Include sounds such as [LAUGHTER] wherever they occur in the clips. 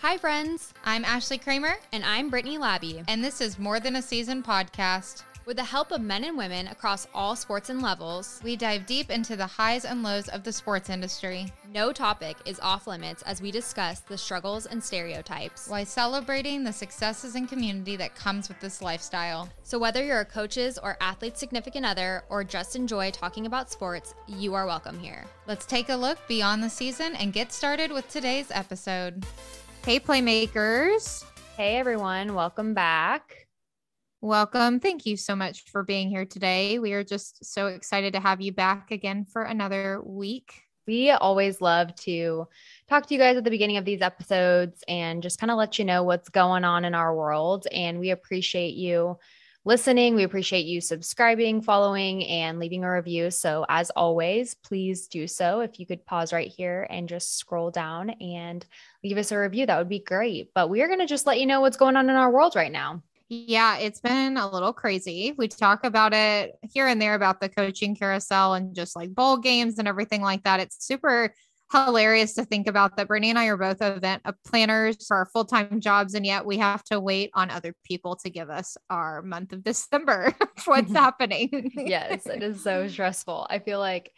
Hi, friends. I'm Ashley Cramer, And I'm Brittany Labbe. and this is More Than a Season podcast. With the help of men and women across all sports and levels, We dive deep into the highs and lows of the sports industry no topic is off limits as we discuss the struggles and stereotypes. while celebrating the successes and community that comes with this lifestyle. So, whether you're a coach's or athlete's significant other, or just enjoy talking about sports, you are welcome here. Let's take a look beyond the season and get started with today's episode. Hey, Playmakers. Hey, everyone. Welcome back. Welcome. Thank you so much for being here today. We are just so excited to have you back again for another week. We always love to talk to you guys at the beginning of these episodes and just kind of let you know what's going on in our world. And we appreciate you listening. We appreciate you subscribing, following, and leaving a review. So, as always, please do so. If you could pause right here and just scroll down and leave us a review, that would be great. But we are going to just let you know what's going on in our world right now. Yeah, it's been a little crazy. We talk about it here and there about the coaching carousel and just like bowl games and everything like that. It's super hilarious to think about that Brittany and I are both event uh, planners for our full time jobs, and yet we have to wait on other people to give us our month of December. [LAUGHS] What's happening? yes, it is so [LAUGHS] stressful. I feel like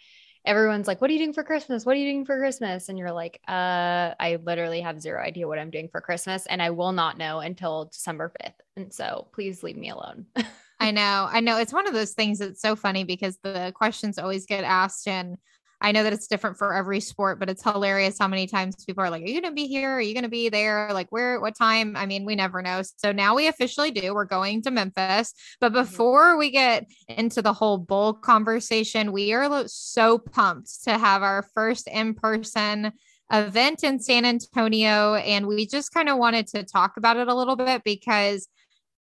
everyone's like, What are you doing for Christmas? What are you doing for Christmas? And you're like, uh, I literally have zero idea what I'm doing for Christmas, and I will not know until December 5th. And so please leave me alone. [LAUGHS] I know. I know. It's one of those things that's so funny because the questions always get asked and I know that it's different for every sport, but it's hilarious how many times people are like, Are you going to be here? Are you going to be there? Like, where, what time? I mean, we never know. So now we officially do. We're going to Memphis. But mm-hmm. before we get into the whole bowl conversation, we are so pumped to have our first in person event in San Antonio. And we just kind of wanted to talk about it a little bit because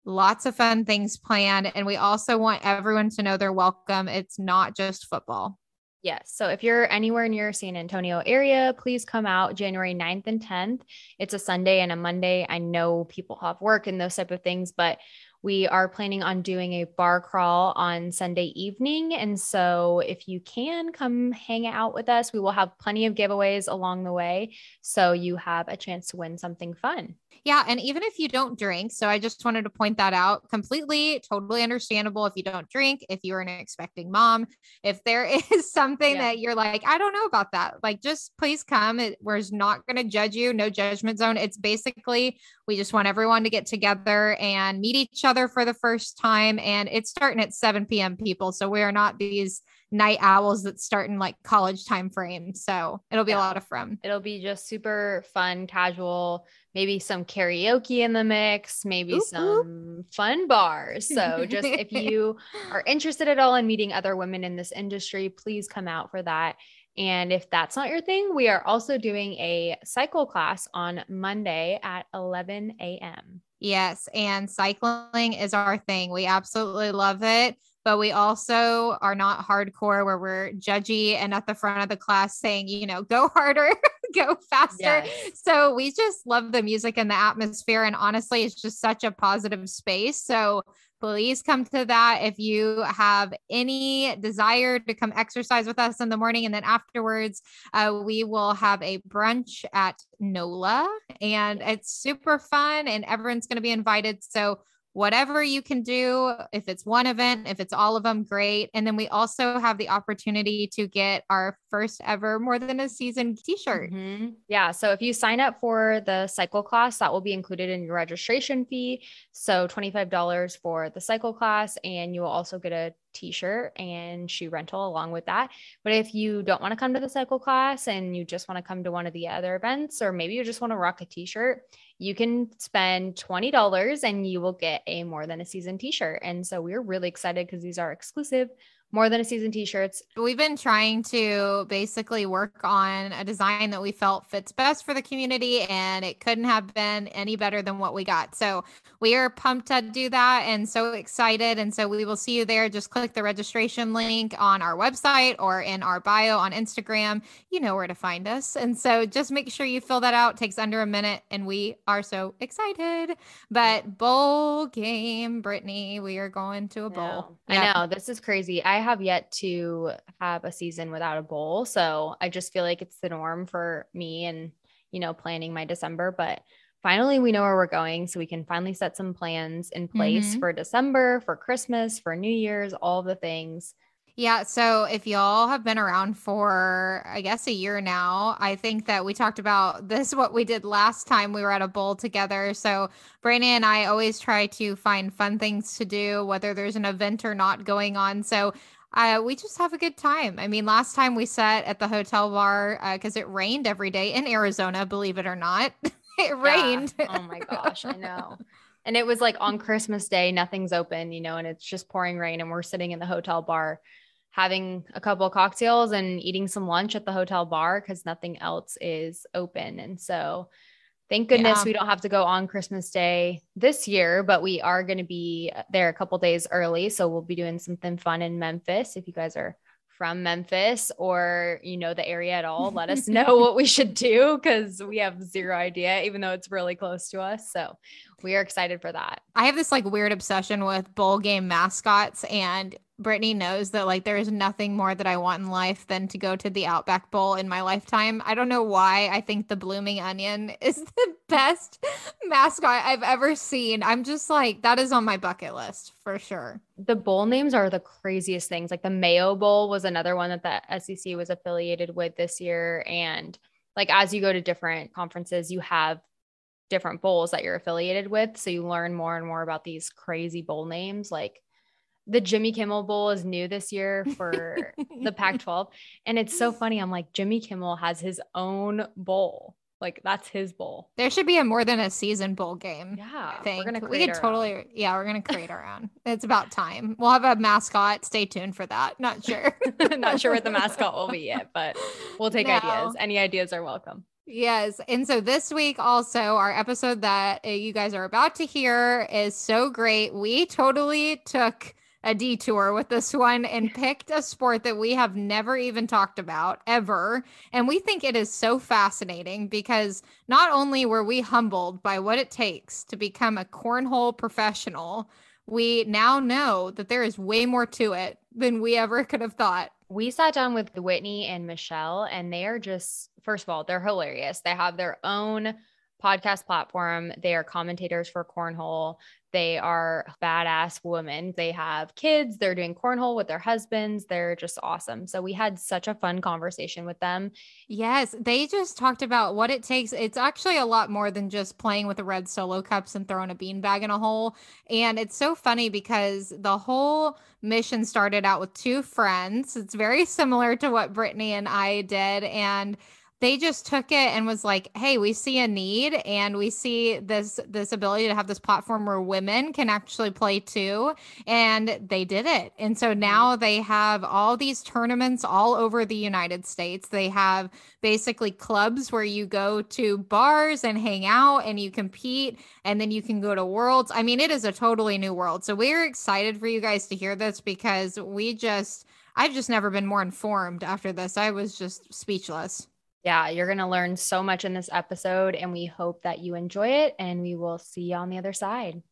lots of fun things planned. And we also want everyone to know they're welcome. It's not just football. Yes. So if you're anywhere near San Antonio area, please come out January 9th and 10th. It's a Sunday and a Monday. I know people have work and those type of things, but we are planning on doing a bar crawl on Sunday evening. And so if you can come hang out with us, we will have plenty of giveaways along the way. So you have a chance to win something fun. Yeah. And even if you don't drink, so I just wanted to point that out completely, totally understandable if you don't drink, if you're an expecting mom, if there [LAUGHS] is something Yeah. that you're like, I don't know about that, like just please come. It, we're not going to judge you, no judgment zone. It's basically, we just want everyone to get together and meet each other for the first time. And it's starting at 7 p.m. people. So we are not these night owls that start in like college time frame. So it'll be Yeah. a lot of fun. It'll be just super fun, casual, maybe some karaoke in the mix, maybe oop. some fun bars. So, just if [LAUGHS] you are interested at all in meeting other women in this industry, please come out for that. And if that's not your thing, we are also doing a cycle class on Monday at 11 a.m. Yes. And cycling is our thing. We absolutely love it. But we also are not hardcore where we're judgy and at the front of the class saying, you know, go harder, [LAUGHS] go faster. Yes. So we just love the music and the atmosphere. And honestly, it's just such a positive space. So please come to that if you have any desire to come exercise with us in the morning. And then afterwards, uh, we will have a brunch at NOLA and it's super fun and everyone's going to be invited. So whatever you can do, if it's one event, if it's all of them, great. And then we also have the opportunity to get our first ever more than a season t-shirt. Mhm. Yeah. So if you sign up for the cycle class, that will be included in your registration fee. So $25 for the cycle class, and you will also get a t shirt and shoe rental along with that. But if you don't want to come to the cycle class and you just want to come to one of the other events, or maybe you just want to rock a t shirt, you can spend $20 and you will get a more than a season t shirt. And so we're really excited because these are exclusive more than a season t-shirts. We've been trying to basically work on a design that we felt fits best for the community, and it couldn't have been any better than what we got. So we are pumped to do that and so excited. And so we will see you there. Just click the registration link on our website or in our bio on Instagram. You know where to find us. And so just make sure you fill that out. It takes under a minute, and we are so excited. But bowl game, Brittany, we are going to a bowl. I Yeah. know this is crazy. I have yet to have a season without a bowl. So I just feel like it's the norm for me and, you know, planning my December. But finally we know where we're going. So we can finally set some plans in place Mhm. for December, for Christmas, for New Year's, all the things. Yeah. So if y'all have been around for, I guess, a year now, I think that we talked about [LAUGHS] this, what we did last time we were at a bowl together. So Brandon and I always try to find fun things to do, whether there's an event or not going on. So uh, we just have a good time. I mean, last time we sat at the hotel bar because it rained every day in Arizona, believe it or not. [LAUGHS] it Yeah. rained. Oh my gosh, I know. And it was like on Christmas Day, nothing's open, you know, and it's just pouring rain. And we're sitting in the hotel bar having a couple of cocktails and eating some lunch at the hotel bar because nothing else is open. And so thank goodness Yeah. we don't have to go on Christmas Day this year, but we are going to be there a couple days early. So we'll be doing something fun in Memphis. If you guys are from Memphis or you know the area at all, let us [LAUGHS] know what we should do because we have zero idea, even though it's really close to us. So we are excited for that. I have this like weird obsession with bowl game mascots, and Brittany knows that like there is nothing more that I want in life than to go to the Outback Bowl in my lifetime. I don't know why. I think the Blooming Onion [LAUGHS] is the best mascot I've ever seen. I'm just like, that is on my bucket list for sure. The bowl names are the craziest things. Like the Mayo Bowl was another one that the SEC was affiliated with this year. And like as you go to different conferences, you have different bowls that you're affiliated with. So you learn more and more about these crazy bowl names. Like the Jimmy Kimmel Bowl is new this year for the [LAUGHS] Pac 12. And it's so funny. I'm like, Jimmy Kimmel has his own bowl. Like that's his bowl. There should be a more than a season bowl game. Yeah. I think We're gonna we create could our totally, own. yeah, we're gonna create our own. It's about time. We'll have a mascot. Stay tuned for that. Not [LAUGHS] sure. Not sure what the mascot will be yet, but we'll take No. ideas. Any ideas are welcome. Yes. And so this week, also, our episode that uh, you guys are about to hear is so great. We totally took a detour with this one and picked a sport that we have never even talked about ever. And we think it is so fascinating because not only were we humbled by what it takes to become a cornhole professional, we now know that there is way more to it than we ever could have thought. We sat down with Whitney and Michelle, and they are just, first of all, they're hilarious. They have their own podcast platform. They are commentators for Cornhole. They are badass women. They have kids. They're doing Cornhole with their husbands. They're just awesome. So we had such a fun conversation with them. Yes, they just talked about what it takes. It's actually a lot more than just playing with the red solo cups and throwing a beanbag in a hole. And it's so funny because the whole mission started out with two friends. It's very similar to what Brittany and I did. And they just took it and was like hey we see a need and we see this this ability to have this platform where women can actually play too. And they did it. And so mm-hmm. now they have all these tournaments all over the united states. They have basically clubs where you go to bars and hang out and you compete and then you can go to worlds. I mean it is a totally new world. So we're excited for you guys to hear this because we just i've just never been more informed after this. I was just speechless Yeah, you're going to learn so much in this episode, and we hope that you enjoy it. And we will see you on the other side.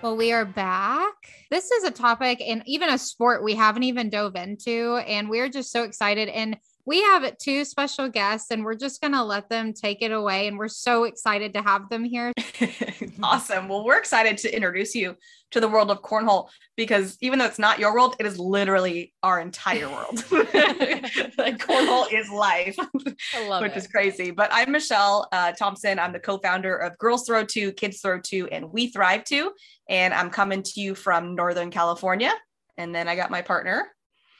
Well, we are back. This is a topic and even a sport we haven't even dove into. And we're just so excited. And we have two special guests, and we're just going to let them take it away. And we're so excited to have them here. [LAUGHS] awesome. Well, we're excited to introduce you to the world of cornhole because even though it's not your world, it is literally our entire world. [LAUGHS] [LAUGHS] like cornhole is life, which it. is crazy. But I'm Michelle uh, Thompson. I'm the co-founder of Girls Throw Too, Kids Throw Too, and We Thrive Too. And I'm coming to you from Northern California. And then I got my partner.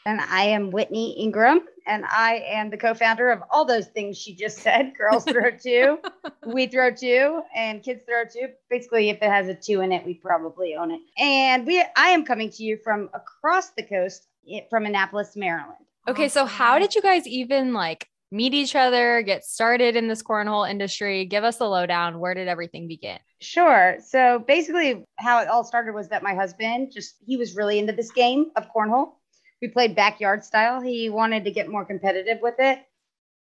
And I am Whitney Ingram, and I am the co founder of all those things she just said Girls Throw [LAUGHS] Too, We Throw Too, and Kids Throw Too. Basically, if it has a two in it, we probably own it. And we, I am coming to you from across the coast from Annapolis, Maryland. Okay, so how did you guys even like meet each other, get started in this cornhole industry? Give us the lowdown. Where did everything begin? Sure. So basically, how it all started was that my husband just, he was really into this game of cornhole. We played backyard style. He wanted to get more competitive with it.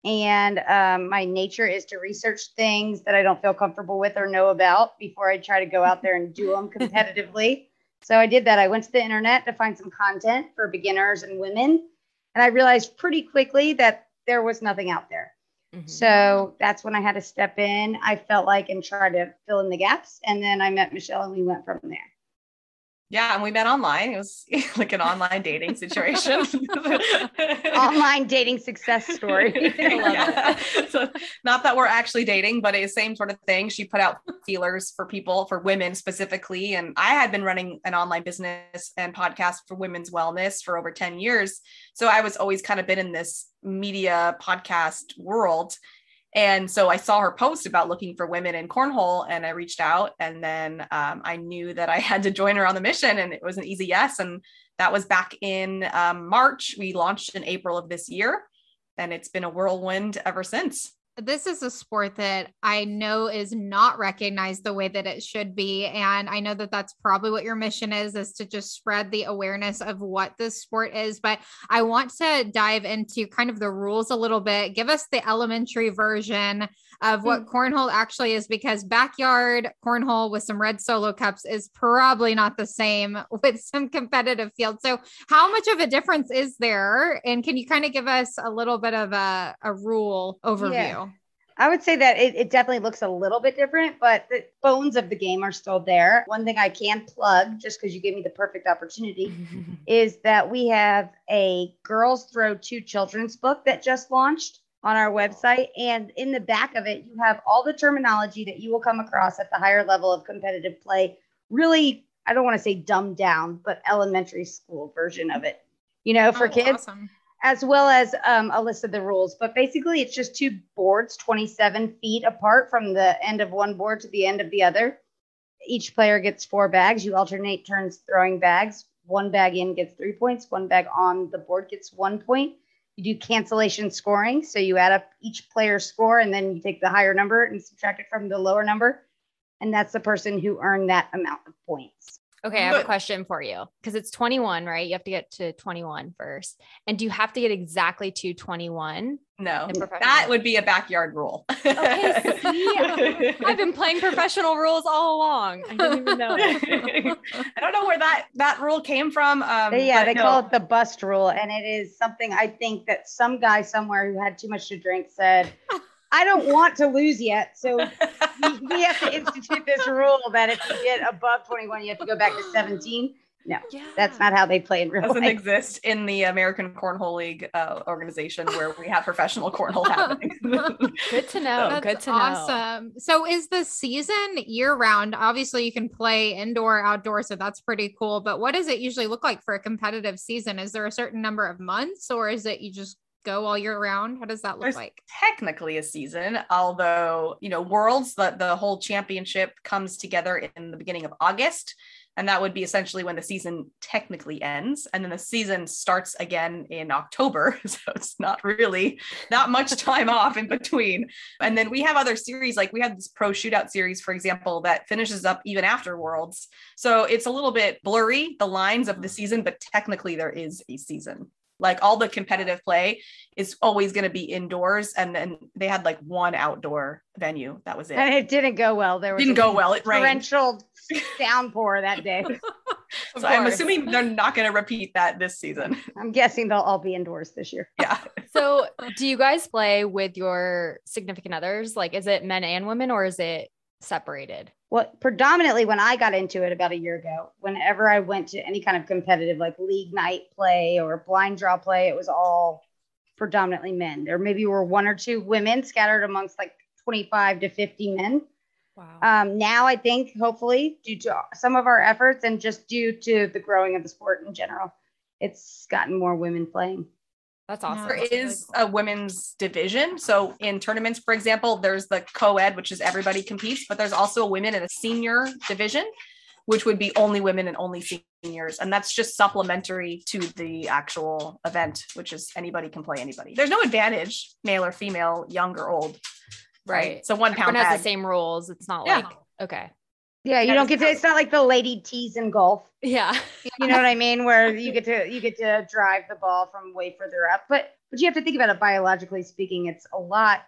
And um, my nature is to research things that I don't feel comfortable with or know about before I try to go out there and do them [LAUGHS] competitively. So I did that. I went to the internet to find some content for beginners and women. And I realized pretty quickly that there was nothing out there. Mhm. So that's when I had to step in. I felt like and try to fill in the gaps. And then I met Michelle and we went from there. Yeah, and we met online. It was [LAUGHS] like an online dating situation. [LAUGHS] Online dating success story. [LAUGHS] Yeah. So not that we're actually dating, but it's the same sort of thing. She put out feelers for people, for women specifically. And I had been running an online business and podcast for women's wellness for over 10 years. So I was always kind of been in this media podcast world. And so I saw her post about looking for women in cornhole, and I reached out. And then um, I knew that I [LAUGHS] had to join her on the mission, and it was an easy yes. And that was back in um, March. We launched in April of this year, and it's been a whirlwind ever since. This is a sport that I know is not recognized the way that it should be. And I know that that's probably what your mission is, is to just spread the awareness of what this sport is. But I want to dive into kind of the rules a little bit. Give us the elementary version of what mm. cornhole actually is, because backyard cornhole with some red solo cups is probably not the same [LAUGHS] with some competitive field. So how much of a difference is there? And can you kind of give us a little bit of a, a rule overview? I would say that it, it definitely looks a little bit different, but the bones of the game are still there. One thing I can plug, just because you gave me the perfect opportunity, [LAUGHS] is that we have a Girls Throw Too children's book that just launched on our website. And in the back of it, you have all the terminology that you will come across at the higher level of competitive play. Really, I don't want to say dumbed down, but elementary school version of it, you know, for Oh, kids awesome. as well as um, a list of the rules. But basically, it's just two boards 27 feet apart from the end of one board to the end of the other. Each player gets four bags. You alternate turns throwing bags. One bag in gets three points, one bag on the board gets one point. You do cancellation scoring. So you add up each player's score and then you take the higher number and subtract it from the lower number. And that's the person who earned that amount of points. Okay, I have a question for you because it's 21, right? You have to get to 21 first. And do you have to get exactly to 21? No, that would be a backyard rule. Okay, see? [LAUGHS] I've been playing professional rules all along. I didn't even know. [LAUGHS] I don't know where that that rule came from. Um, They- yeah, they no. call it the bust rule, and it is something I think that some guy somewhere who had too much to drink said, "I don't want to lose yet, so [LAUGHS] we, we have to institute this rule that if you get above 21, you have to go back to 17." No, Yeah. that's not how they play in real life. doesn't life. exist in the American Cornhole League uh, organization where we have professional cornhole happening. [LAUGHS] good to know. That's good to know. awesome. So is the season year round? Obviously, you can play indoor, outdoor, so that's pretty cool. But what does it usually look like for a competitive season? Is there a certain number of months, or is it you just go all year round? How does that look There's like? technically a season, although you know Worlds, the the whole championship comes together in the beginning of August, and that would be essentially when the season technically ends, and then the season starts again in October. [LAUGHS] So it's not really that much time off in between. And then we have other series, like we have this pro shootout series, for example, that finishes up even after Worlds. So it's a little bit blurry the lines of the mm. season, but technically there is a season. Like all the competitive play is always going to be indoors, and then they had like one outdoor venue. That was it. And it didn't go well. There was Didn't a go well. It rained. torrential [LAUGHS] downpour that day. [LAUGHS] Of So I'm assuming they're not going to repeat that this season. I'm guessing they'll all be indoors this year. Yeah. [LAUGHS] So, do you guys play with your significant others? Like, is it men and women or is it separated? Well, predominantly when I got into it about a year ago, whenever I went to any kind of competitive like league night play or blind draw play, it was all predominantly men. There maybe were one or two women scattered amongst like 25 to 50 men. Wow. Um, now I think hopefully due to some of our efforts and just due to the growing of the sport in general, it's gotten more women playing. That's awesome. There that's really cool. a women's division. So in tournaments, for example, there's the co-ed, which is everybody competes, but there's also a women and a senior division, which would be only women and only seniors. And that's just supplementary to the actual event, which is anybody can play anybody. There's no advantage, male or female, young or old. Right. So one Everyone pound has bag. the same rules. It's not Yeah. like, okay. Yeah, you don't get to. It's not like the lady tees in golf. Yeah. You know what I [LAUGHS] mean? Where you get to you get to drive the ball from way further up. But but you have to think about it biologically speaking. It's a lot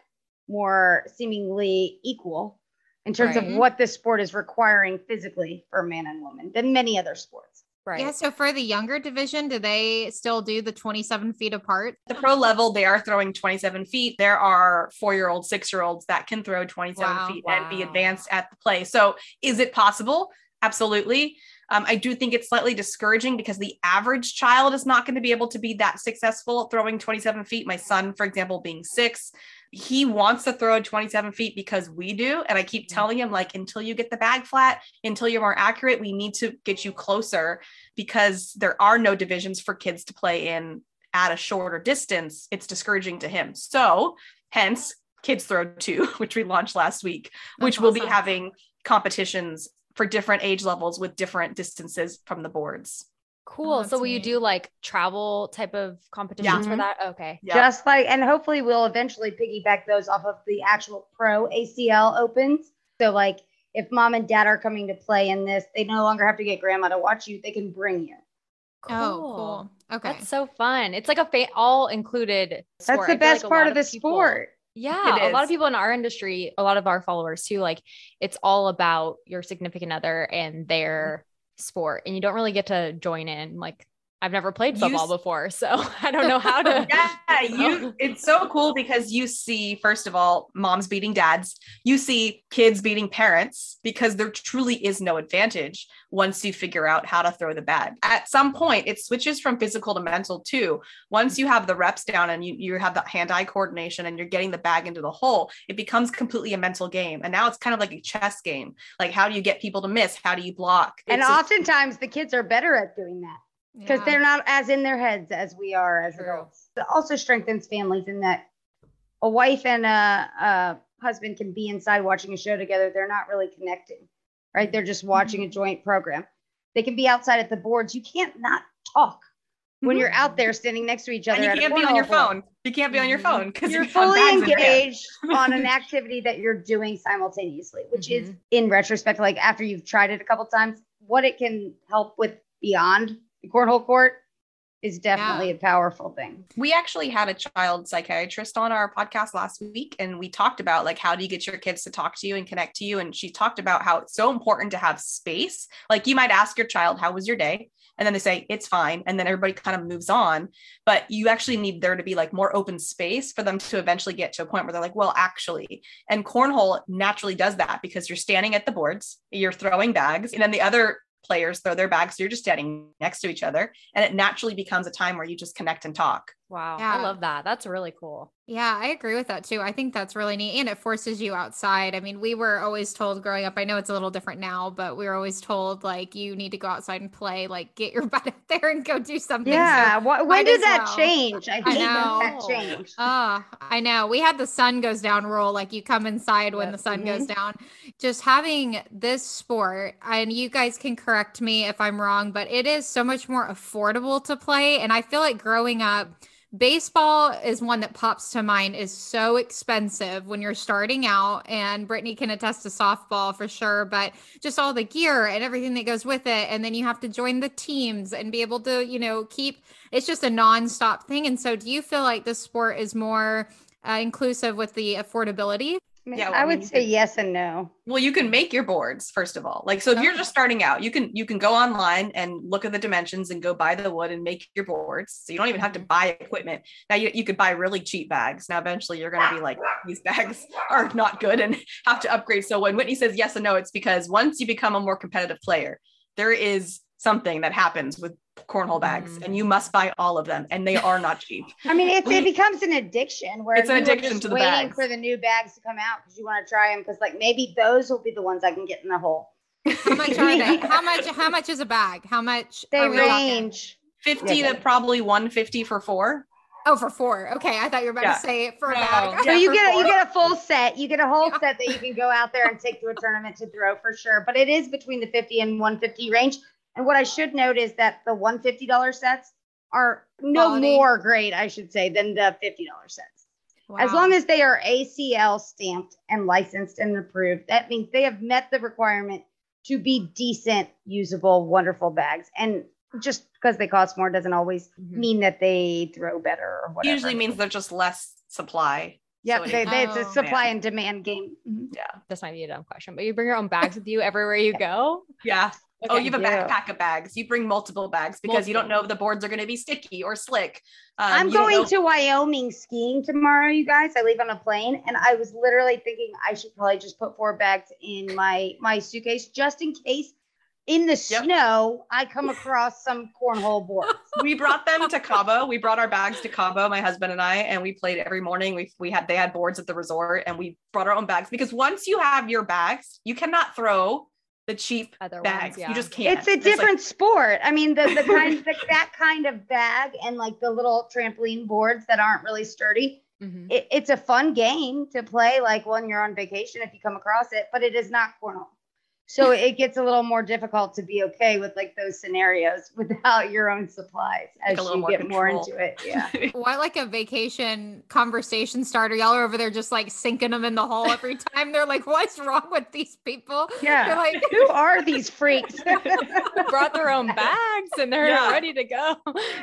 more seemingly equal in terms Right. of what this sport is requiring physically for man and woman than many other sports. Right. Yeah. So for the younger division, do they still do the 27 feet apart? the pro level, they are throwing 27 feet. There are four year olds, six year olds that can throw 27 Wow. feet and be advanced at the play. So, is it possible? Absolutely. Um, I do think it's slightly discouraging because the average child is not going to be able to be that successful at throwing 27 feet. My son, for example, being six, he wants to throw 27 feet because we do. And I keep mm-hmm. telling him, like, until you get the bag flat, until you're more accurate, we need to get you closer because there are no divisions for kids to play in at a shorter distance. It's discouraging to him. So, hence, Kids Throw Too, [LAUGHS] which we launched last week, which That's will be having competitions for different age levels with different distances from the boards. Cool. that's so will you do like travel type of competitions for Mhm. that? Okay. Yeah. Just like, and hopefully we'll eventually piggyback those off of the actual pro ACL opens. So, like, if mom and dad are coming to play in this, they no longer have to get grandma to watch you. They can bring you. Oh, cool. Okay. That's so fun. It's like a fa- all included. That's the best part of the sport. Yeah, a lot of people in our industry, a lot of our followers too, like it's all about your significant other and their sport, and you don't really get to join in. Like I've never played football s- before, so [LAUGHS] I don't know how to. [LAUGHS] yeah, [LAUGHS] you it's so cool because you see first of all moms beating dads, you see kids beating parents because there truly is no advantage once you figure out how to throw the bag. At some point it switches from physical to mental too. Once you have the reps down and you you have the hand-eye coordination and you're getting the bag into the hole, it becomes completely a mental game. And now it's kind of like a chess game. Like how do you get people to miss? How do you block? And It's a- oftentimes the kids are better at doing that because Yeah. they're not as in their heads as we are as True. adults. It also strengthens families in that a wife and a, a husband can be inside watching a show together. They're not really connecting, right? They're just watching a mm-hmm. joint program. They can be outside at the boards. You can't not talk when you're out mm-hmm. there standing next to each other. and you can't be on your phone. You can't be on your phone because You're fully engaged on an [LAUGHS] activity that you're doing simultaneously, which is mm-hmm. in retrospect, like after you've tried it a couple times, what it can help with beyond the cornhole court is definitely a powerful thing. we actually had a child psychiatrist on our podcast last week and we talked about like how do you get your kids to talk to you and connect to you? And she talked about how it's so important to have space. Like you might ask your child how was your day? And then they say it's fine. And then everybody kind of moves on. But you actually need there to be like more open space for them to eventually get to a point where they're like well actually. And cornhole naturally does that because you're standing at the boards you're throwing bags and then the other players throw their bags so you're just standing next to each other. And it naturally becomes a time where you just connect and talk Wow, Yeah. I love that. That's really cool. Yeah, I agree with that too. I think that's really neat and it forces you outside. I mean, we were always told growing up, I know it's a little different now, but we were always told like you need to go outside and play, like get your [LAUGHS] butt out there and go do something. So- Yeah. when did that well. change? I hate when that know. changed. Ah, I know. We had the sun goes down rule, like you come inside when Yep. the sun goes down. Just having this sport, and you guys can correct me if I'm wrong, but it is so much more affordable to play. And I feel like growing up, baseball is one that pops to mind is so expensive when you're starting out and brittany can attest to softball for sure but just all the gear and everything that goes with it and then you have to join the teams and be able to you know keep it's just a non-stop thing and so do you feel like this sport is more uh, inclusive with the affordability I, mean, Yeah, I well, I would mean, say yes and no. Well, you can make your boards first of all. Like so if you're just starting out, you can you can go online and look at the dimensions and go buy the wood and make your boards. So you don't even have to buy equipment. Now you, you could buy really cheap bags. Now eventually you're going to be like [LAUGHS] these bags are not good and have to upgrade. So when Whitney says yes and no, it's because once you become a more competitive player, there is something that happens with cornhole bags Mhm. and you must buy all of them and they are not cheap. [LAUGHS] I mean, it's, it becomes an addiction where It's an addiction just to the waiting bags. for the new bags to come out because you want to try them because like maybe those will be the ones I can get in the hole. how much are they [LAUGHS] how much how much is a bag how much They are we talking? range. 50 Yeah, to probably 150 for four. oh for four okay i thought you were about Yeah. to say it for a No. bag So Yeah, you [LAUGHS] get a, you get a full set. You get a whole Yeah. set that you can go out there and take to a tournament to throw for sure. But it is between the 50 and 150 range. And what I should note is that the $150 sets are no Quality. more great, I should say, than the $50 sets. As long as they are ACL stamped and licensed and approved, that means they have met the requirement to be decent, usable, wonderful bags. And just because they cost more doesn't always Mhm. mean that they throw better or whatever. Usually means they're just less supply. Yeah, So they, they, it's a Oh, supply man. and demand game. Mhm. yeah. This might be a dumb question, but you bring your own bags with you everywhere you go. Yeah. Oh, you have a Yeah. backpack of bags. You bring multiple bags because you don't know if the boards are going to be sticky or slick. Um, I'm going to Wyoming skiing tomorrow, you guys. I leave on a plane, and I was literally thinking I should probably just put four bags in my my suitcase just in case in the Yep. snow I come across some cornhole boards. [LAUGHS] we brought them to Cabo. We brought our bags to Cabo, my husband and I, and we played every morning. We we had they had boards at the resort, and we brought our own bags because once you have your bags, you cannot throw the cheap Other bags. ones, yeah. You just can't. It's a like- different sport. I mean, the the [LAUGHS] kind the, that kind of bag and like the little trampoline boards that aren't really sturdy. Mhm. It, it's a fun game to play, like when you're on vacation if you come across it, but it is not cornhole. So it gets a little more difficult to be okay with like those scenarios [LAUGHS] without your own supplies as a little you more get more into it. Yeah. [LAUGHS] What like a vacation conversation starter? Y'all are over there just like sinking them in the hole every [LAUGHS] time. They're like, "What's wrong with these people?" Yeah. They're like, Who are these freaks? Brought their own bags and they're Yeah. ready to go.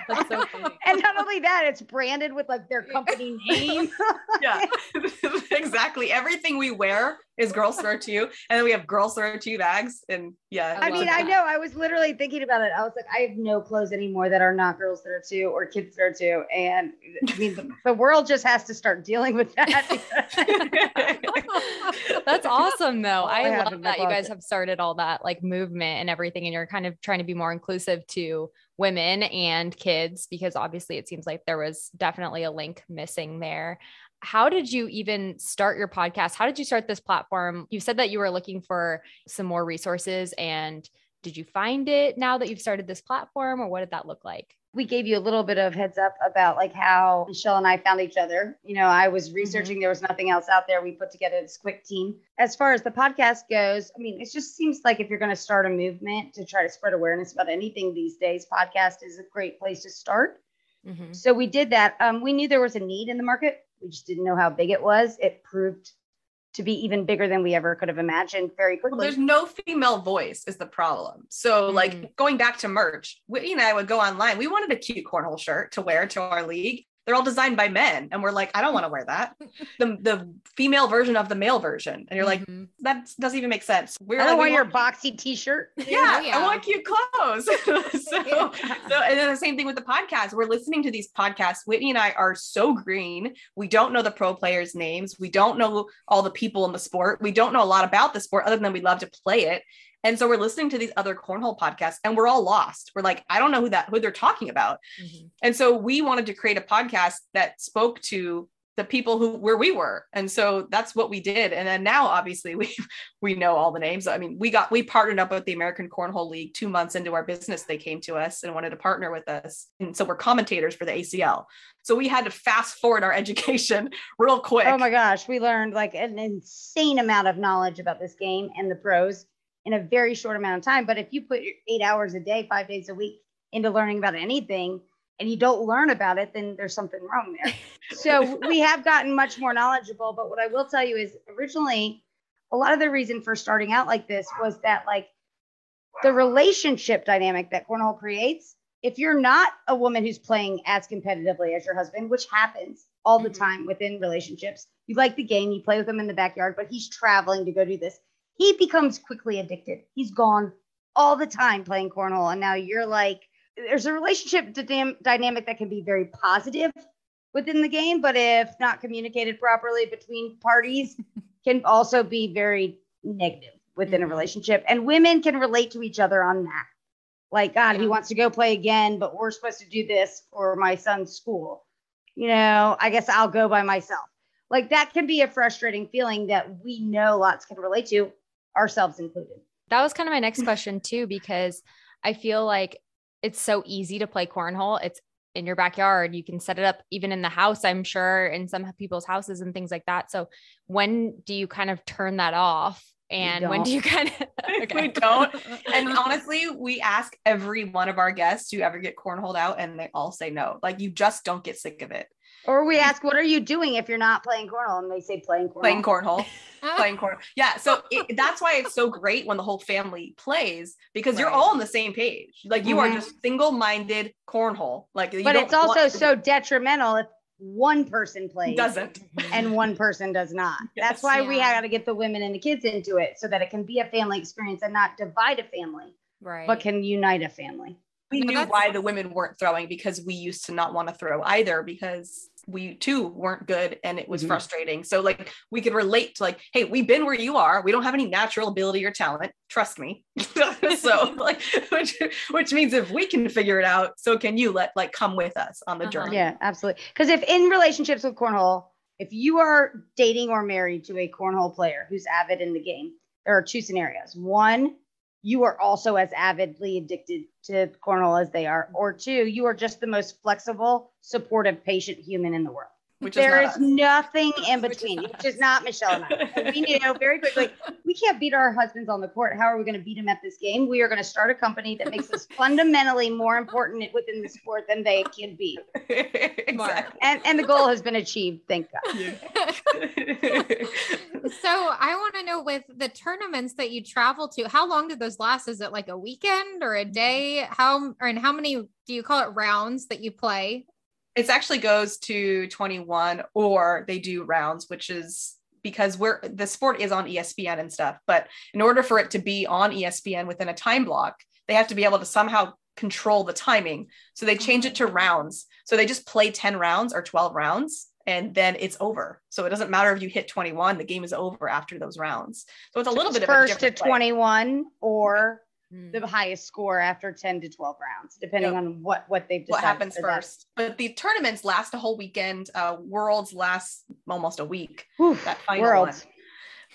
That's so funny. and not only that, it's branded with like their company name. yeah, exactly. Everything we wear is Girls Throw Too, and then we have Girls Throw Too bags, and yeah. I I love mean, I know. I was literally thinking about it. I was like, I have no clothes anymore that are not girls that are two or kids that are two. And I mean, the, the world just has to start dealing with that. [LAUGHS] That's awesome though. I I love my that you guys have started all that like movement and everything and you're kind of trying to be more inclusive to women and kids because obviously it seems like there was definitely a link missing there. How did you even start your podcast? How did you start this platform? You said that you were looking for some more resources and did you find it now that you've started this platform or what did that look like? we gave you a little bit of heads up about like how Michelle and I found each other. You know, I was researching, there was nothing else out there. We put together this quick team. As far as the podcast goes, I mean, it just seems like if you're going to start a movement to try to spread awareness about anything these days, podcast is a great place to start. Mhm. So we did that. Um, we knew there was a need in the market. We just didn't know how big it was. It proved to be even bigger than we ever could have imagined very Well, quickly. there's no female voice is the problem. So, Mm. like going back to merch, Whitney and I would go online. We wanted a cute cornhole shirt to wear to our league. They're all designed by men, and we're like, I don't want to wear that. [LAUGHS] the the female version of the male version, and you're like, Mhm. that doesn't even make sense. We're I like, don't we want your want- boxy t-shirt. [LAUGHS] yeah, Yeah. I want cute clothes. [LAUGHS] so, so, and then the same thing with the podcast. We're listening to these podcasts. Whitney and I are so green. We don't know the pro players' names. We don't know all the people in the sport. We don't know a lot about the sport other than we love to play it. And so we're listening to these other cornhole podcasts and we're all lost. We're like, I don't know who that who they're talking about. Mhm. And so we wanted to create a podcast that spoke to the people who where we were. And so that's what we did. And then now obviously we [LAUGHS] we know all the names. I mean, we got we partnered up with the American Cornhole League 2 months into our business. They came to us and wanted to partner with us. And so we're commentators for the ACL. So we had to fast forward our [LAUGHS] education real quick. Oh my gosh, we learned like an insane amount of knowledge about this game and the pros in a very short amount of time. But if you put your eight hours a day, five days a week into learning about anything and you don't learn about it, then there's something wrong there. [LAUGHS] so we have gotten much more knowledgeable. But what I will tell you is originally, a lot of the reason for starting out like this was that like the relationship dynamic that cornhole creates if you're not a woman who's playing as competitively as your husband which happens all the Mhm. time within relationships you like the game you play with him in the backyard but he's traveling to go do this he becomes quickly addicted. He's gone all the time playing cornhole. And now you're like there's a relationship dynam- dynamic that can be very positive within the game but if not communicated properly between parties [LAUGHS] can also be very negative within a Mhm. relationship. And women can relate to each other on that. Like god he wants to go play again but we're supposed to do this for my son's school. You know i guess i'll go by myself. Like that can be a frustrating feeling that we know lots can relate to ourselves included That was kind of my next question too, because I feel like it's so easy to play cornhole. It's in your backyard. You can set it up even in the house, I'm sure, in some people's houses and things like that. So when do you kind of turn that off? And when do you kind of [LAUGHS] [LAUGHS] we don't. [LAUGHS] And honestly, we ask every one of our guests to ever get cornholed out, and they all say no. Like you just don't get sick of it. Or we ask what are you doing if you're not playing cornhole and they say playing cornhole Playing cornhole, [LAUGHS] playing cornhole. Yeah. So it, that's why it's so great when the whole family plays because you're all on the same page. Like you are Mhm. just single-minded cornhole. Like you but it's also want- so detrimental if one person plays doesn't. and one person does not. [LAUGHS] Yes. That's why we Yeah. got to get the women and the kids into it so that it can be a family experience and not divide a family Right. but can unite a family. we No, knew why the women weren't throwing because we used to not want to throw either because we too weren't good and it was Mhm. frustrating. So like we could relate to like, hey, we've been where you are. We don't have any natural ability or talent. Trust me. [LAUGHS] so [LAUGHS] like which which means if we can figure it out, so can you let like come with us on the Uh-huh. journey. Yeah, absolutely. Because if in relationships with cornhole, if you are dating or married to a cornhole player who's avid in the game, there are two scenarios. One, you are also as avidly addicted to cornhole as they are, or two, you are just the most flexible, supportive, patient human in the world. Which There is is nothing [LAUGHS] in Which is between, which is not Michelle and I. And we knew very quickly [LAUGHS] we can't beat our husbands on the court. How are we going to beat them at this game? We are going to start a company that makes us [LAUGHS] fundamentally more important within the sport than they can be. exactly. And and the goal has been achieved, thank God. so I want to know with the tournaments that you travel to, how long do those last? Is it like a weekend or a day? How or and how many do you call it rounds that you play? It actually goes to 21 or they do rounds which is because we're the sport is on espn and stuff but in order for it to be on espn within a time block they have to be able to somehow control the timing. So they change it to mm-hmm. rounds. So they just play 10 rounds or 12 rounds and then it's over. So it doesn't matter if you hit 21 the game is over after those rounds. So it's a little bit of a first to different play. 21 or Mm. the highest score after 10 to 12 rounds, depending Yep. on what what they've what happens for that. first but the tournaments last a whole weekend uh worlds last almost a week Whew, that final worlds.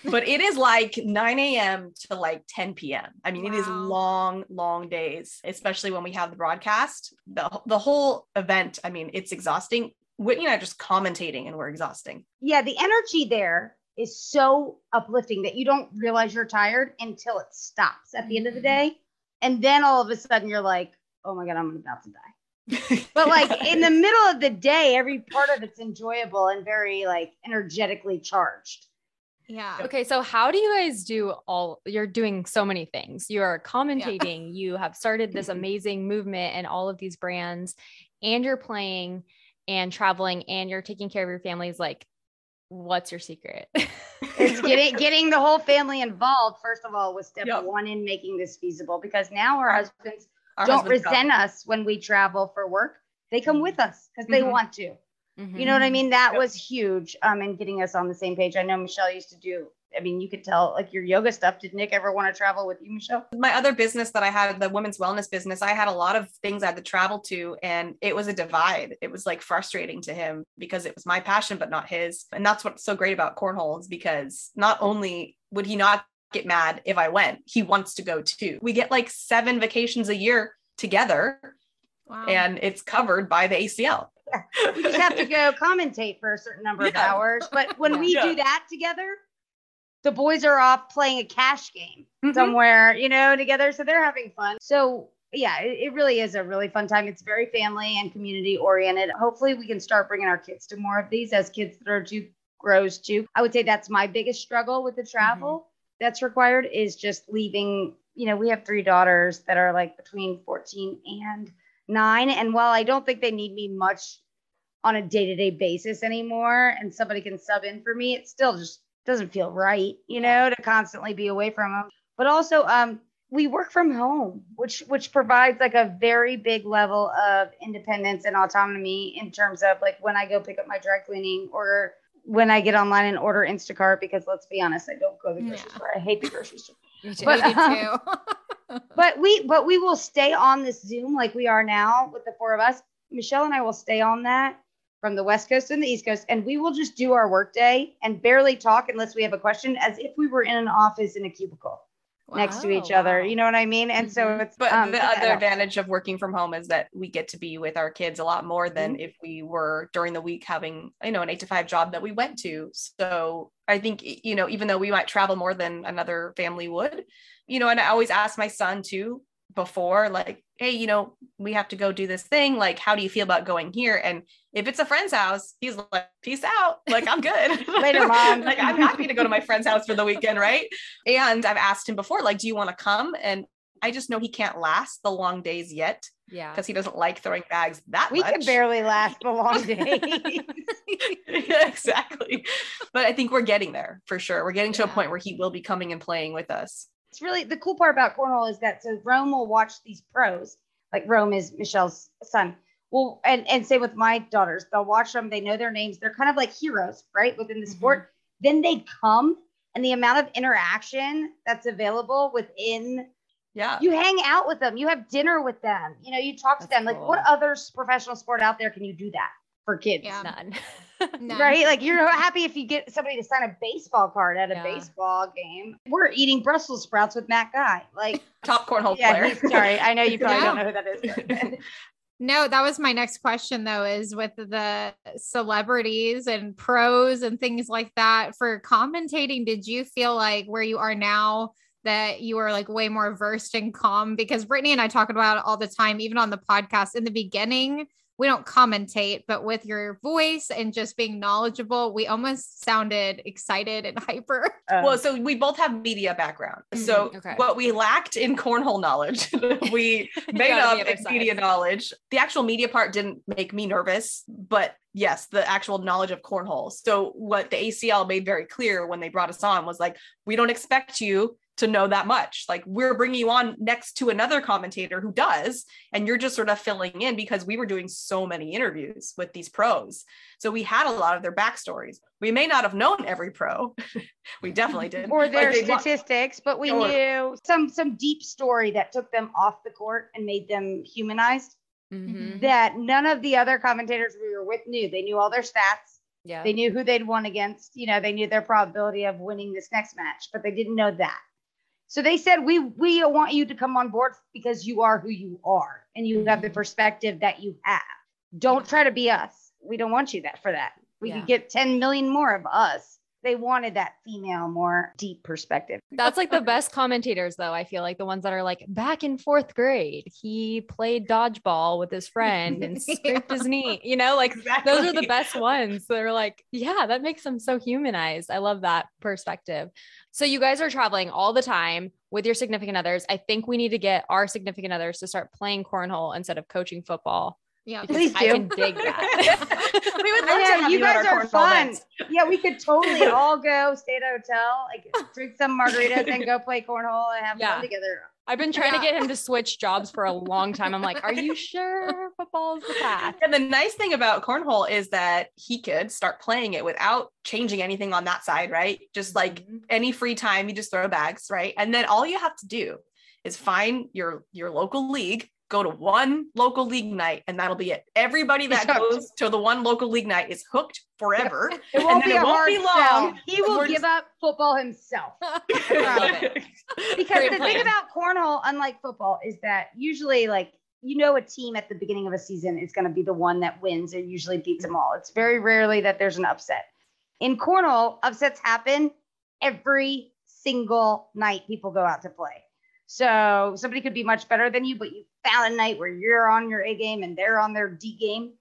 but it is like 9 a.m. to like 10 p.m. I mean, it is long, long days, especially when we have the broadcast. The, the whole event, I mean, it's exhausting. Whitney and I are just commentating and we're exhausting. Yeah, the energy there is so uplifting that you don't realize you're tired until it stops at the end of the Mhm. day. And then all of a sudden you're like, oh my God, I'm about to die. [LAUGHS] But like in the middle of the day, every part of it's enjoyable and very like energetically charged. Yeah. Okay, so how do you guys do all you're doing so many things. You are commentating, you have started this amazing movement and all of these brands and you're playing and traveling and you're taking care of your families like what's your secret? It's getting [LAUGHS] getting the whole family involved, first of all, was step Yep. one in making this feasible because now our husbands Our don't husbands resent us when we travel for work. They come with us because they Mhm. want to. Mm-hmm. You know what I mean? That Yep. was huge um in getting us on the same page. I know Michelle used to do, I mean, you could tell like your yoga stuff. Did Nick ever want to travel with you, Michelle? my other business that I had, the women's wellness business, I had a lot of things I had to travel to, and it was a divide. It was like frustrating to him because it was my passion, but not his. And that's what's so great about cornhole is because not only would he not get mad if I went, he wants to go too. We get like seven vacations a year together, Wow. and it's covered by the ACL. We just have to go [LAUGHS] commentate for a certain number of hours. But when [LAUGHS] Yeah. we do that together, the boys are off playing a cash game. Mhm. somewhere, you know, together. So they're having fun. So yeah, it, it really is a really fun time. It's very family and community oriented. Hopefully, we can start bringing our kids to more of these as kids that are to grows too. I would say that's my biggest struggle with the travel that's required is just leaving. You know, we have three daughters that are like between 14 and nine. And while I don't think they need me much on a day to day basis anymore, and somebody can sub in for me, it's still just doesn't feel right, you know, to constantly be away from them but also um we work from home which which provides like a very big level of independence and autonomy in terms of like when i go pick up my dry cleaning or when i get online and order instacart because let's be honest i don't go to the grocery Yeah. store i hate the grocery store [LAUGHS] too. But- [LAUGHS] do too. [LAUGHS] but we but we will stay on this zoom like we are now with the four of us michelle and i will stay on that from the west coast and the east coast and we will just do our workday and barely talk unless we have a question as if we were in an office in a cubicle next to Wow. each other Wow. you know what i mean and so Mhm. it's But um, the other advantage of working from home is that we get to be with our kids a lot more than Mm-hmm. if we were during the week having, you know, an eight to five job that we went to. So I think, you know, even though we might travel more than another family would, you know, and I always ask my son too before, like, hey, you know, we have to go do this thing. Like, how do you feel about going here? And if it's a friend's house, he's like, peace out. Like, I'm good. [LAUGHS] Later, [LAUGHS] Mom. like, I'm happy to go to my friend's house for the weekend, right? And I've asked him before, like, do you want to come? And I just know he can't last the long days yet yeah. because he doesn't like throwing bags that we much. could barely last the long [LAUGHS] day yeah, exactly. But I think we're getting there for sure. We're getting to a point where he will be coming and playing with us. It's really the cool part about cornhole is that so Rome will watch these pros, like Rome is Michelle's son. Well, and and say with my daughters, they'll watch them. They know their names. They're kind of like heroes, right, within the mm-hmm. sport. Then they come, and the amount of interaction that's available within Yeah. you hang out with them you have dinner with them you know you talk to That's them like what other professional sport out there can you do that for kids Yeah. None. [LAUGHS] No. right like you're happy if you get somebody to sign a baseball card at a Yeah. baseball game we're eating brussels sprouts with matt guy like [LAUGHS] Top cornhole yeah player. sorry i know you [LAUGHS] probably Yeah. don't know who that is No, that was my next question though, is with the celebrities and pros and things like that for commentating, did you feel like where you are now that you are like way more versed in calm? Because Brittany and I talk about it all the time, even on the podcast. In the beginning, we don't commentate, but with your voice and just being knowledgeable, we almost sounded excited and [LAUGHS] hyper. Um, well, so we both have media background. So Mhm, okay. what we lacked in cornhole knowledge, [LAUGHS] we [LAUGHS] made up on the in media knowledge. The actual media part didn't make me nervous, but yes, the actual knowledge of cornhole. So what the ACL made very clear when they brought us on was like, we don't expect you to know that much. Like we're bringing you on next to another commentator who does, and you're just sort of filling in because we were doing so many interviews with these pros. So we had a lot of their backstories. We may not have known every pro. [LAUGHS] we definitely did. or their they wa- statistics but we Or- knew some some deep story that took them off the court and made them humanized Mhm. that none of the other commentators we were with knew they knew all their stats Yeah. They knew who they'd won against. You know, they knew their probability of winning this next match, but they didn't know that. So they said, "We we want you to come on board because you are who you are, and you have the Mhm. perspective that you have. Don't try to be us. We don't want you that for that. We Yeah. could get 10 million more of us. They wanted that female, more deep perspective. That's like the best commentators, though. I feel like the ones that are like back in fourth grade, he played dodgeball with his friend and [LAUGHS] scraped his knee. You know, like Exactly. those are the best ones. They're like, yeah, that makes them so humanized. I love that perspective. So you guys are traveling all the time with your significant others. I think we need to get our significant others to start playing cornhole instead of coaching football. Yeah. because Please I do. can dig that. [LAUGHS] we would I love to know, have you you at guys our are cornhole fun. Yeah, we could totally [LAUGHS] all go stay at a hotel, like drink some margaritas and go play cornhole and have Yeah. fun together. I've been trying to get him to switch jobs for a long time. I'm like, are you sure football's the path? And the nice thing about cornhole is that he could start playing it without changing anything on that side, right? Just like Mhm. any free time, you just throw bags, right? And then all you have to do is find your your local league, go to one local league night, and that'll be it. Everybody that goes to the one local league night is hooked forever. [LAUGHS] It won't then be it won't be sell. long. He will give just- up football himself. [LAUGHS] Because Great the plan. thing about cornhole, unlike football, is that usually like you know a team at the beginning of a season is going to be the one that wins and usually beats them all. It's very rarely that there's an upset. In cornhole, upsets happen every single night people go out to play. So somebody could be much better than you, but you a night where you're on your A game and they're on their D game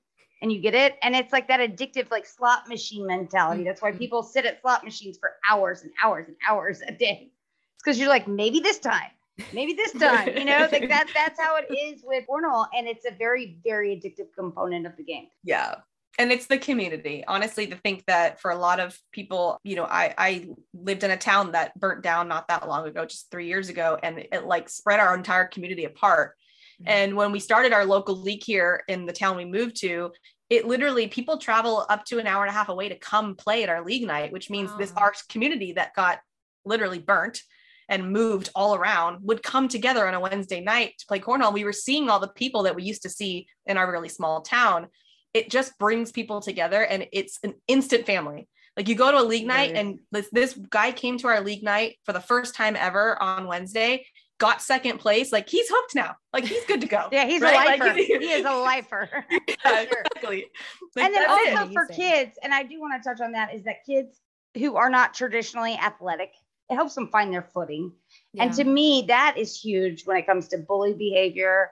and you get it. And it's like that addictive, like slot machine mentality. That's why Mhm. people sit at slot machines for hours and hours and hours a day. It's because you're like, maybe this time, maybe this time, you know, like that. [LAUGHS] That's how it is with cornhole, and it's a very, very addictive component of the game. yeah and it's the community honestly to think that for a lot of people you know i i lived in a town that burnt down not that long ago just three years ago and it like spread our entire community apart Mhm. and when we started our local league here in the town we moved to it literally people travel up to an hour and a half away to come play at our league night which means this Wow. our community that got literally burnt and moved all around would come together on a Wednesday night to play cornhole. We were seeing all the people that we used to see in our really small town. It just brings people together and it's an instant family. Like you go to a league night Right. and this, this guy came to our league night for the first time ever on Wednesday, got second place. Like he's hooked now. Like he's good to go. [LAUGHS] Yeah, he's Right? a Like, lifer. he is a lifer. [LAUGHS] Yeah, [LAUGHS] exactly. Like, and then that's it. also for kids, and I do want to touch on that, is that kids who are not traditionally athletic, it helps them find their footing. And to me, that is huge when it comes to bully behavior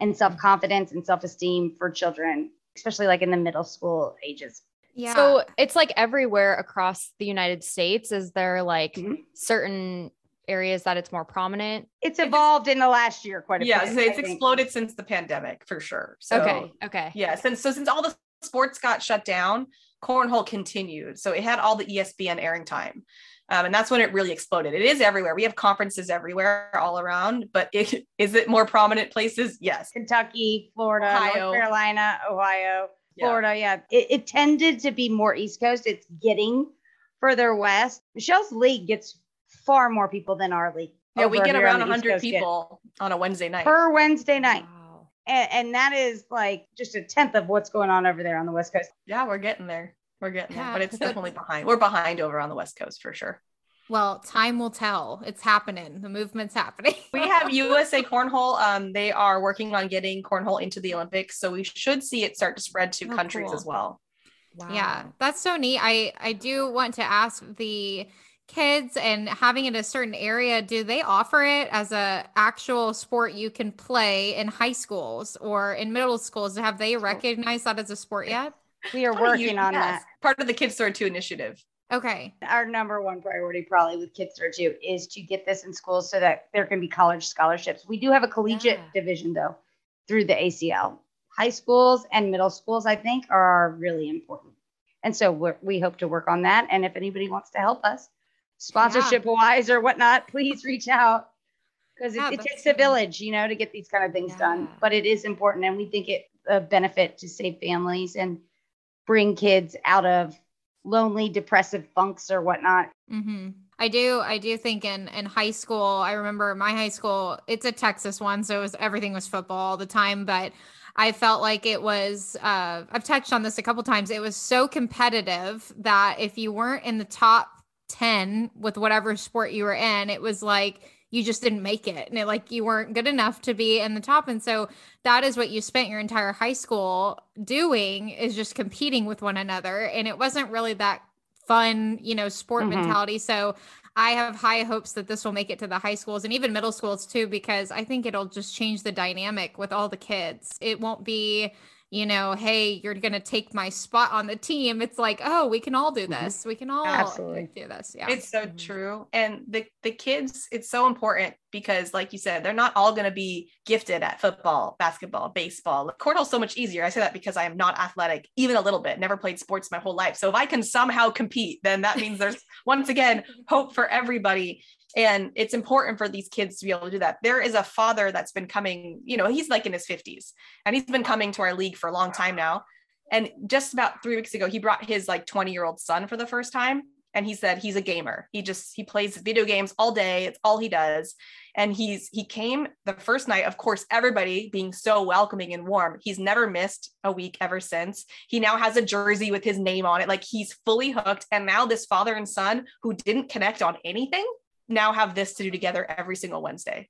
and self confidence and self esteem for children, especially like in the middle school ages. Yeah. So it's like everywhere across the United States. Is there like Mhm. certain areas that it's more prominent? It's evolved in the last year quite a yeah, bit. so I it's think. exploded since the pandemic for sure. So okay. Okay. yeah since so since all the sports got shut down cornhole continued so it had all the ESPN airing time Um, and that's when it really exploded. It is everywhere. We have conferences everywhere, all around. But [LAUGHS] it, is it more prominent places? Yes. Kentucky, Florida, Ohio. North Carolina, Ohio, Yeah. Florida. Yeah, it, it tended to be more East Coast. It's getting further west. Michelle's league gets far more people than our league. Yeah, we get around on 100 Coast get. people on a Wednesday night. per Wednesday night. Wow. And, and that is like just a tenth of what's going on over there on the West Coast. yeah, we're getting there. We're getting there, but it's definitely behind. We're behind over on the West Coast for sure. Well, time will tell. It's happening. The movement's happening. [LAUGHS] We have USA Cornhole. Um, they are working on getting cornhole into the Olympics, so we should see it start to spread to Oh, countries cool. as well. Wow. Yeah, that's so neat. I I do want to ask the kids and having it in a certain area do they offer it as a actual sport you can play in high schools or in middle schools have they recognized that as a sport yet We are working you- on yes, Part of the Kids Throw Too initiative. okay. Our number one priority, probably with Kids Throw Too, is to get this in schools so that there can be college scholarships. We do have a collegiate Yeah. division, though, through the ACL. High schools and middle schools, I think, are really important. And so we're, we hope to work on that. And if anybody wants to help us, sponsorship wise or whatnot, please reach out because it, Yeah, it takes a village, you know, to get these kind of things done. But it is important, and we think it a benefit to save families and bring kids out of lonely, depressive funks or whatnot. hmm I do. I do think in in high school, I remember my high school. It's a Texas one, so it was everything was football all the time. But I felt like it was. Uh, I've touched on this a couple times. It was so competitive that if you weren't in the top ten with whatever sport you were in, it was like you just didn't make it, and it like you weren't good enough to be in the top. And so that is what you spent your entire high school doing is just competing with one another, and it wasn't really that fun, you know, sport Mhm. mentality. So I have high hopes that this will make it to the high schools and even middle schools too, because I think it'll just change the dynamic with all the kids. It won't be, you know, hey, you're going to take my spot on the team. It's like, oh, we can all do Mhm. this. We can all Absolutely. do this. Yeah. It's so Mhm. true. And the, the kids, it's so important because, like you said, they're not all going to be gifted at football, basketball, baseball. Cornhole's so much easier. I say that because I am not athletic, even a little bit, never played sports my whole life. So if I can somehow compete, then that means there's, [LAUGHS] once again, hope for everybody. And it's important for these kids to be able to do that. There is a father that's been coming, you know, he's like in his 50s and he's been coming to our league for a long time now. And just about three weeks ago, he brought his like 20 year old son for the first time. And he said he's a gamer. He just he plays video games all day. It's all he does. And he's he came the first night, of course, everybody being so welcoming and warm. He's never missed a week ever since. He now has a jersey with his name on it. Like he's fully hooked. And now this father and son who didn't connect on anything now have this to do together every single Wednesday.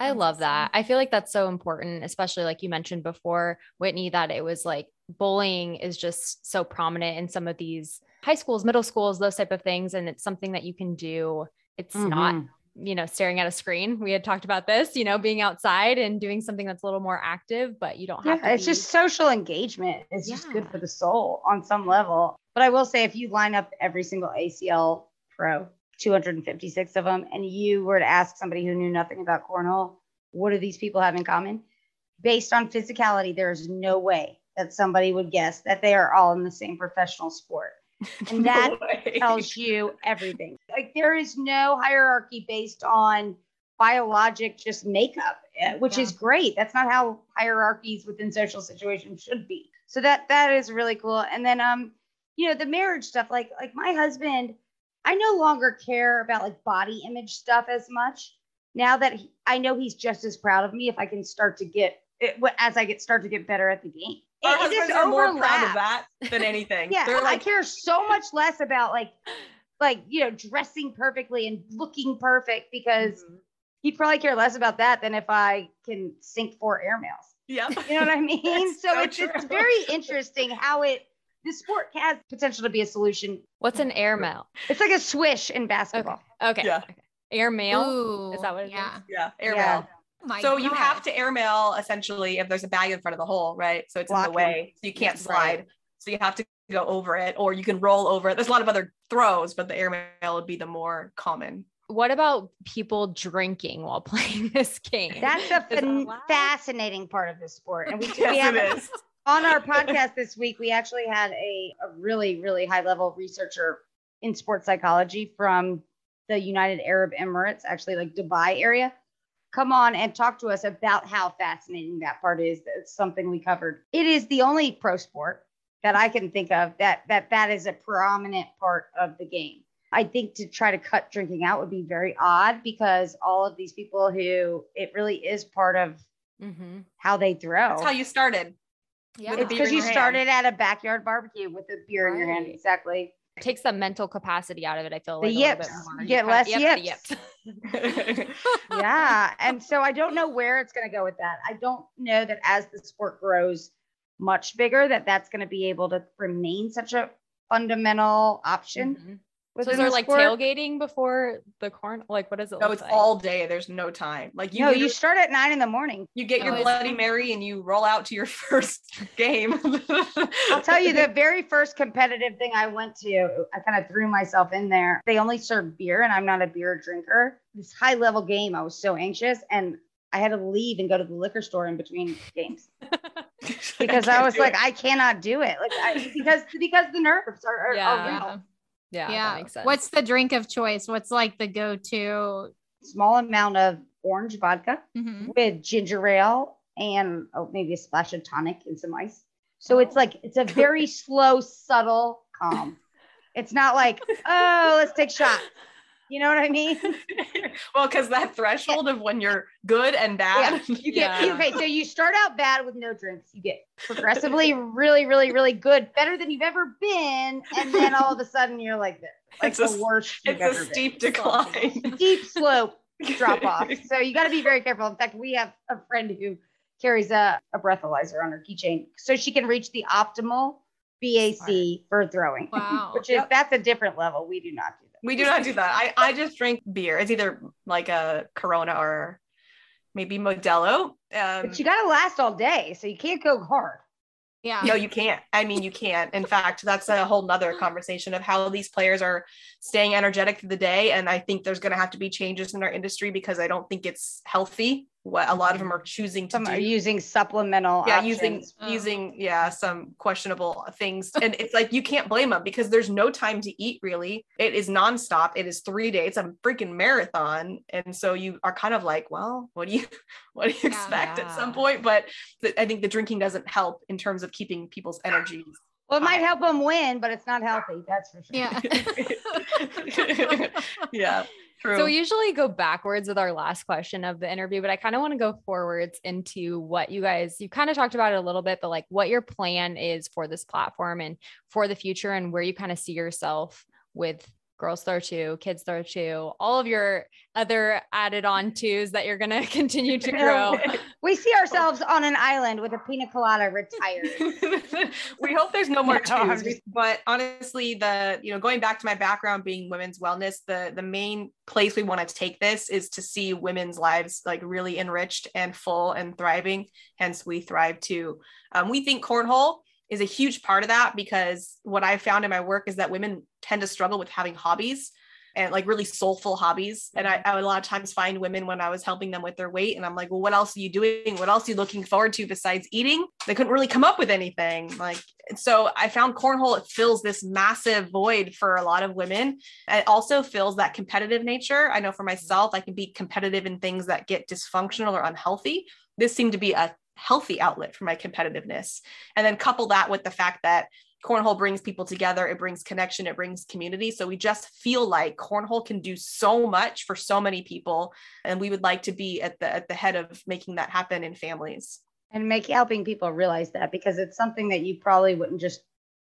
I love that. I feel like that's so important, especially like you mentioned before, Whitney, that it was like bullying is just so prominent in some of these high schools, middle schools, those type of things. And it's something that you can do. It's not, Mhm. you know, staring at a screen. We had talked about this, you know, being outside and doing something that's a little more active, but you don't have Yeah, to. it's be- just social engagement. It's just good for the soul on some level. But I will say, if you line up every single ACL pro, 256 of them, and you were to ask somebody who knew nothing about cornhole, what do these people have in common? Based on physicality, there is no way that somebody would guess that they are all in the same professional sport. [LAUGHS] And that No tells you everything. Like there is no hierarchy based on biologic just makeup, eh, which is great. That's not how hierarchies within social situations should be. So that that is really cool. And then um, you know, the marriage stuff, like like my husband, I no longer care about like body image stuff as much now that he, I know he's just as proud of me if I can start to get it, as I get start to get better at the game. Our It- husbands just are more proud of that than anything. [LAUGHS] Yeah, They're I care so much less about like like you know dressing perfectly and looking perfect because Mhm. he'd probably care less about that than if I can sink four airmails. Yeah, You know what I [LAUGHS] mean? So so it's, it's very interesting how it the sport has potential to be a solution. What's an airmail? It's like a swish in basketball. Okay. Yeah. okay. Airmail. Ooh, Is that what it is? yeah. Yeah. Airmail. Yeah. Oh my so you have gosh. to airmail essentially if there's a bag in front of the hole, right? So it's in the way. So you can't Yes, slide. right. So you have to go over it or you can roll over it. There's a lot of other throws, but the airmail would be the more common. What about people drinking while [LAUGHS] playing this game? That's a fan- fascinating part of the sport. And we, [LAUGHS] we Yes, have it is. On our podcast this week, we actually had a, a really, really high level researcher in sports psychology from the United Arab Emirates, actually like Dubai area. Come on and talk to us about how fascinating that part is. That's something we covered. It is the only pro sport that I can think of that that that is a prominent part of the game. I think to try to cut drinking out would be very odd because all of these people who it really is part of Mm-hmm. how they throw. That's how you started. Yeah. It's because you your hand. started at a backyard barbecue with a beer in your hand. Right. Exactly. takes the mental capacity out of it. I feel The like a little yips. bit more. You get kinda- less yep, yips. yips. [LAUGHS] [LAUGHS] yeah. And so I don't know where it's going to go with that. I don't know that as the sport grows much bigger, that that's going to be able to remain such a fundamental option. Mhm. So within is there like sport. tailgating before the corn? Like what is it no, look it's like? all day. There's no time. Like you, no, you literally- start at nine in the morning. you get oh, your Oh, is- Bloody Mary and you roll out to your [LAUGHS] first game. I'll tell you, the [LAUGHS] very first competitive thing I went to, I kind of threw myself in there. They only serve beer, and I'm not a beer drinker. This high level game, I was so anxious, and I had to leave and go to the liquor store in between games [LAUGHS] because I, can't was like, it. I cannot do it. Like, I, because because the nerves are, are, Yeah. are real. Yeah. Yeah, yeah. that makes sense. What's the drink of choice? What's like the go-to? Small amount of orange vodka Mhm. with ginger ale and oh, maybe a splash of tonic and some ice. So it's like it's a very [LAUGHS] slow, subtle calm. It's not like, oh, let's take shots. You know what I mean? [LAUGHS] well, because that threshold of when you're good and bad. You get Yeah. okay, so you start out bad with no drinks. You get progressively really, really, really good, better than you've ever been, and then all of a sudden you're like this, [LAUGHS] like It's the a- worst it's a been. steep decline. [LAUGHS] steep slope drop off. So you got to be very careful. In fact, we have a friend who carries a, a breathalyzer on her keychain so she can reach the optimal BAC for throwing. Wow. Which is Yep. that's a different level. We do not. We do not do that. I, I just drink beer. It's either like a Corona or maybe Modelo. Um, But you got to last all day, so you can't go hard. Yeah. no, you can't. I mean, you can't. In fact, that's a whole nother conversation of how these players are staying energetic through the day. And I think there's going to have to be changes in our industry because I don't think it's healthy. What a lot of them are choosing to Some do. are using supplemental yeah options. using Oh. using yeah some questionable things and it's like you can't blame them because there's no time to eat really it is nonstop it is three days a freaking marathon and so you are kind of like well what do you [LAUGHS] what do you Yeah. expect at some point but th- i think the drinking doesn't help in terms of keeping people's energies well, it might help them win, but it's not healthy. That's for sure. Yeah. [LAUGHS] [LAUGHS] yeah true So we usually go backwards with our last question of the interview, but I kind of want to go forwards into what you guys, you kind of talked about it a little bit, but like what your plan is for this platform and for the future and where you kind of see yourself with Girls Throw Too, Kids Throw Too, all of your other added on twos that you're going [LAUGHS] to continue to grow. We see ourselves on an island with a pina colada retired. [LAUGHS] we hope there's no more [LAUGHS] twos. But honestly, the you know going back to my background being women's wellness, the the main place we want to take this is to see women's lives like really enriched and full and thriving. Hence, we thrive too. Um, we think cornhole is a huge part of that because what I found in my work is that women tend to struggle with having hobbies and like really soulful hobbies. And I, I would a lot of times find women when I was helping them with their weight, and I'm like, well, what else are you doing? What else are you looking forward to besides eating? They couldn't really come up with anything. Like, so I found cornhole, it fills this massive void for a lot of women. It also fills that competitive nature. I know for myself, I can be competitive in things that get dysfunctional or unhealthy. This seemed to be a healthy outlet for my competitiveness. And then couple that with the fact that cornhole brings people together it brings connection it brings community so we just feel like cornhole can do so much for so many people and we would like to be at the at the head of making that happen in families and make helping people realize that because it's something that you probably wouldn't just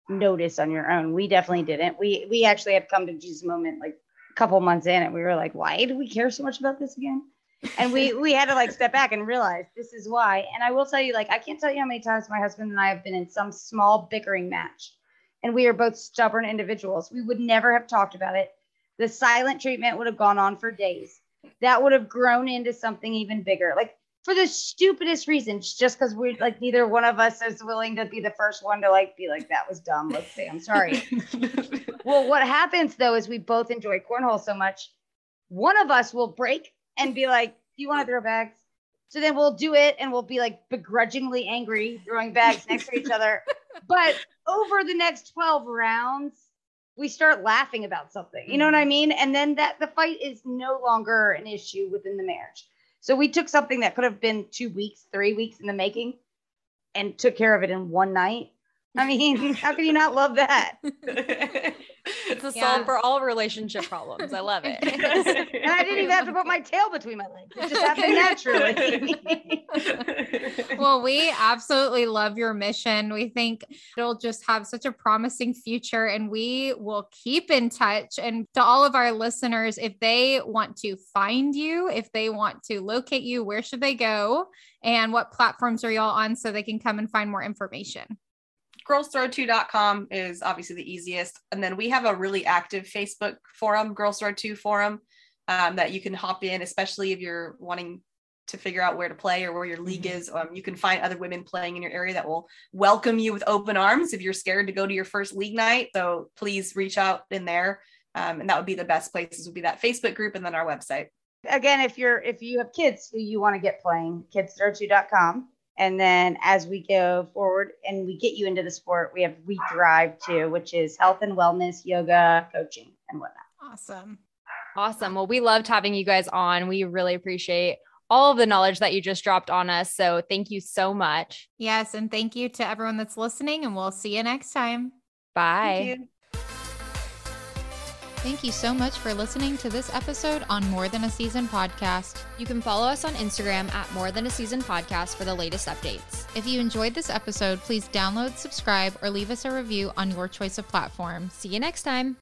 notice on your own. We definitely didn't. We we actually had come to Jesus moment like a couple months in and we were like, why do we care so much about this again? And we we had to like step back and realize this is why. And I will tell you, like, I can't tell you how many times my husband and I have been in some small bickering match. And we are both stubborn individuals. We would never have talked about it. The silent treatment would have gone on for days. That would have grown into something even bigger. Like for the stupidest reasons, just because we're like neither one of us is willing to be the first one to like be like that was dumb. Let's say I'm sorry. [LAUGHS] well, what happens though is we both enjoy cornhole so much. One of us will break and be like, "Do you want to throw bags?" So then we'll do it and we'll be like begrudgingly angry throwing bags next to each other. [LAUGHS] But over the next 12 rounds, we start laughing about something. You know what I Mm-hmm. mean? And then that the fight is no longer an issue within the marriage. So we took something that could have been two weeks, three weeks in the making and took care of it in one night. I mean, [LAUGHS] how can you not love that? [LAUGHS] It's a Yeah. solve for all relationship problems. I love it. [LAUGHS] And I didn't even have to put my tail between my legs. It just happened naturally. [LAUGHS] well, we absolutely love your mission. We think it'll just have such a promising future, and we will keep in touch. And to all of our listeners, if they want to find you, if they want to locate you, where should they go? And what platforms are y'all on so they can come and find more information? girlsthrowtoo.com is obviously the easiest. And then we have a really active Facebook forum, Girls Throw Too forum, um, that you can hop in, especially if you're wanting to figure out where to play or where your league is. Um, you can find other women playing in your area that will welcome you with open arms if you're scared to go to your first league night. So please reach out in there. Um, and that would be the best places would be that Facebook group and then our website. Again, if you're if you have kids who you want to get playing, kids2.com. And then as we go forward and we get you into the sport, we have We Thrive Too, which is health and wellness, yoga, coaching, and whatnot. Awesome. Awesome. Well, we loved having you guys on. We really appreciate all of the knowledge that you just dropped on us. So thank you so much. Yes. And thank you to everyone that's listening, and we'll see you next time. Bye. Thank you. So much for listening to this episode on More Than a Season podcast. You can follow us on Instagram at More Than a Season Podcast for the latest updates. If you enjoyed this episode, please download, subscribe, or leave us a review on your choice of platform. See you next time.